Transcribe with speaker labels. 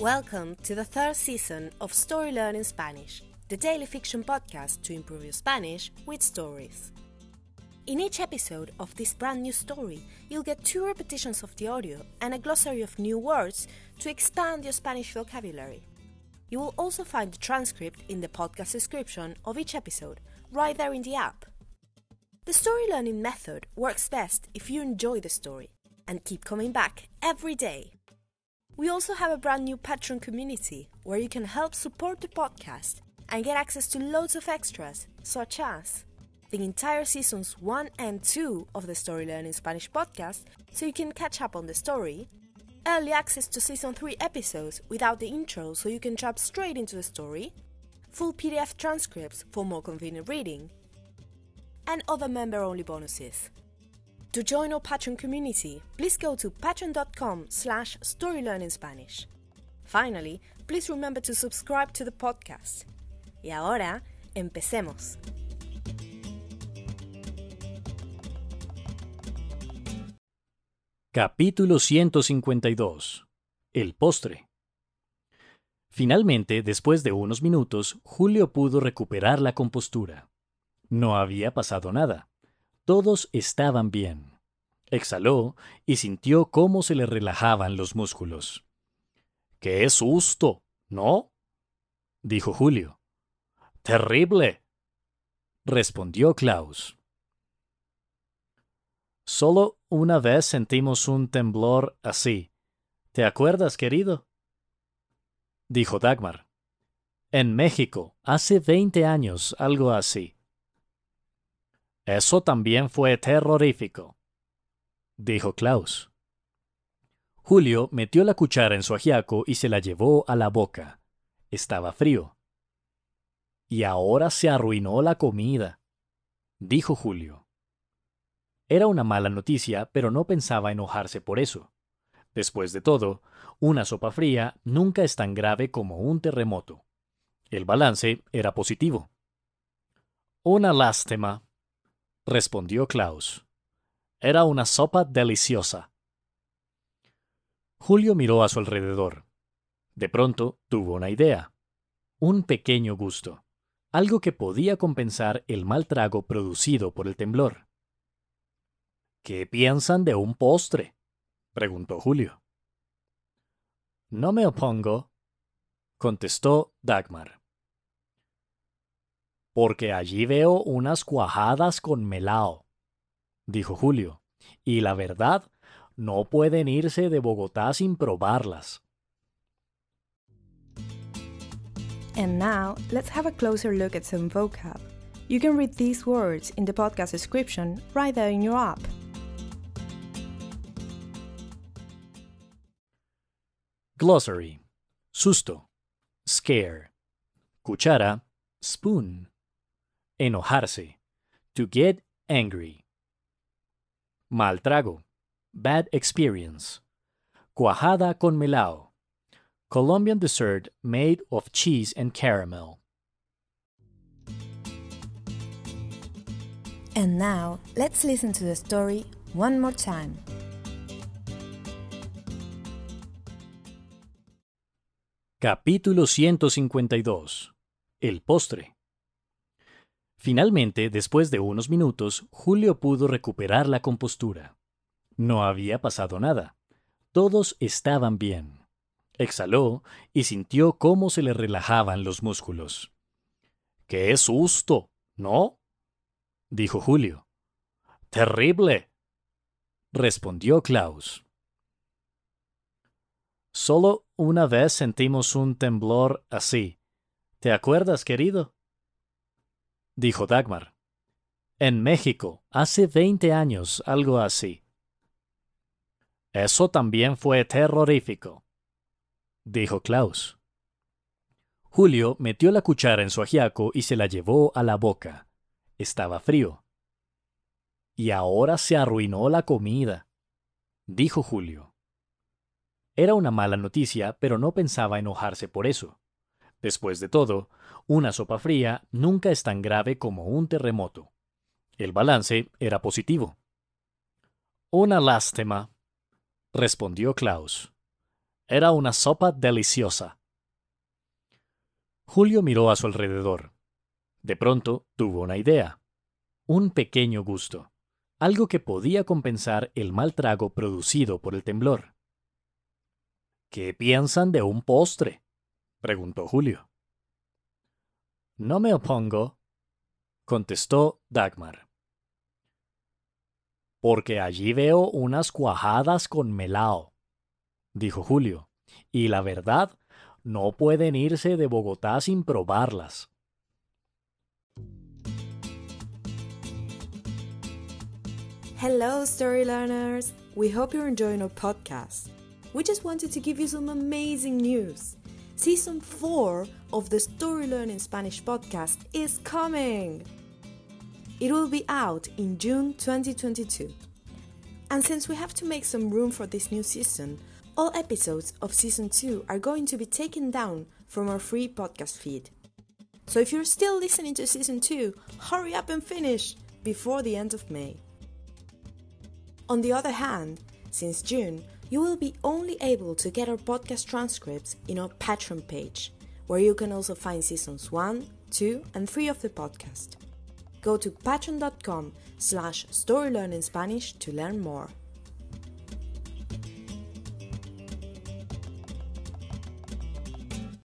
Speaker 1: Welcome to the third season of Story Learning Spanish, the daily fiction podcast to improve your Spanish with stories. In each episode of this brand new story, you'll get two repetitions of the audio and a glossary of new words to expand your Spanish vocabulary. You will also find the transcript in the podcast description of each episode, right there in the app. The story learning method works best if you enjoy the story and keep coming back every day. We also have a brand new Patreon community where you can help support the podcast and get access to loads of extras, such as the entire seasons 1 and 2 of the Story Learning Spanish podcast, so you can catch up on the story, early access to season 3 episodes without the intro, so you can jump straight into the story, full PDF transcripts for more convenient reading, and other member only bonuses. To join our Patreon community, please go to patreon.com slash storylearningspanish. Finally, please remember to subscribe to the podcast. Y ahora, empecemos.
Speaker 2: Capítulo 152. El postre. Finalmente, después de unos minutos, Julio pudo recuperar la compostura. No había pasado nada. Todos estaban bien. Exhaló y sintió cómo se le relajaban los músculos. ¡Qué susto! ¿No? dijo Julio. ¡Terrible! respondió Klaus. Solo una vez sentimos un temblor así. ¿Te acuerdas, querido? dijo Dagmar. En México, hace veinte años, algo así. Eso también fue terrorífico, dijo Klaus. Julio metió la cuchara en su ajiaco y se la llevó a la boca. Estaba frío. Y ahora se arruinó la comida, dijo Julio. Era una mala noticia, pero no pensaba enojarse por eso. Después de todo, una sopa fría nunca es tan grave como un terremoto. El balance era positivo. Una lástima, respondió Klaus. Era una sopa deliciosa. Julio miró a su alrededor. De pronto tuvo una idea. Un pequeño gusto. Algo que podía compensar el mal trago producido por el temblor. ¿Qué piensan de un postre? preguntó Julio. No me opongo, contestó Dagmar porque allí veo unas cuajadas con melao, dijo Julio, y la verdad, no pueden irse de Bogotá sin probarlas.
Speaker 1: And now, let's have a closer look at some vocab. You can read these words in the podcast description right there in your app.
Speaker 2: Glossary. Susto. Scare. Cuchara. Spoon. Enojarse. To get angry. Mal trago. Bad experience. Cuajada con melao. Colombian dessert made of cheese and caramel.
Speaker 1: And now, let's listen to the story one more time.
Speaker 2: Capítulo 152. El postre. Finalmente, después de unos minutos, Julio pudo recuperar la compostura. No había pasado nada. Todos estaban bien. Exhaló y sintió cómo se le relajaban los músculos. ¡Qué susto! ¿No? dijo Julio. ¡Terrible! respondió Klaus. Solo una vez sentimos un temblor así. ¿Te acuerdas, querido? Dijo Dagmar. En México, hace veinte años, algo así. Eso también fue terrorífico, dijo Klaus. Julio metió la cuchara en su ajiaco y se la llevó a la boca. Estaba frío. Y ahora se arruinó la comida, dijo Julio. Era una mala noticia, pero no pensaba enojarse por eso. Después de todo, una sopa fría nunca es tan grave como un terremoto. El balance era positivo. Una lástima, respondió Klaus. Era una sopa deliciosa. Julio miró a su alrededor. De pronto tuvo una idea. Un pequeño gusto. Algo que podía compensar el mal trago producido por el temblor. ¿Qué piensan de un postre? Preguntó Julio. No me opongo, contestó Dagmar. Porque allí veo unas cuajadas con melao, dijo Julio, y la verdad, no pueden irse de Bogotá sin probarlas.
Speaker 1: Hello, story learners! We hope you're enjoying our podcast. We just wanted to give you some amazing news. Season 4 of the Story Learning Spanish podcast is coming! It will be out in June 2022. And since we have to make some room for this new season, all episodes of Season 2 are going to be taken down from our free podcast feed. So if you're still listening to Season 2, hurry up and finish before the end of May. On the other hand, since June, you will be only able to get our podcast transcripts in our Patreon page, where you can also find seasons 1, 2, and 3 of the podcast. Go to patreon.com slash storylearningspanish to learn more.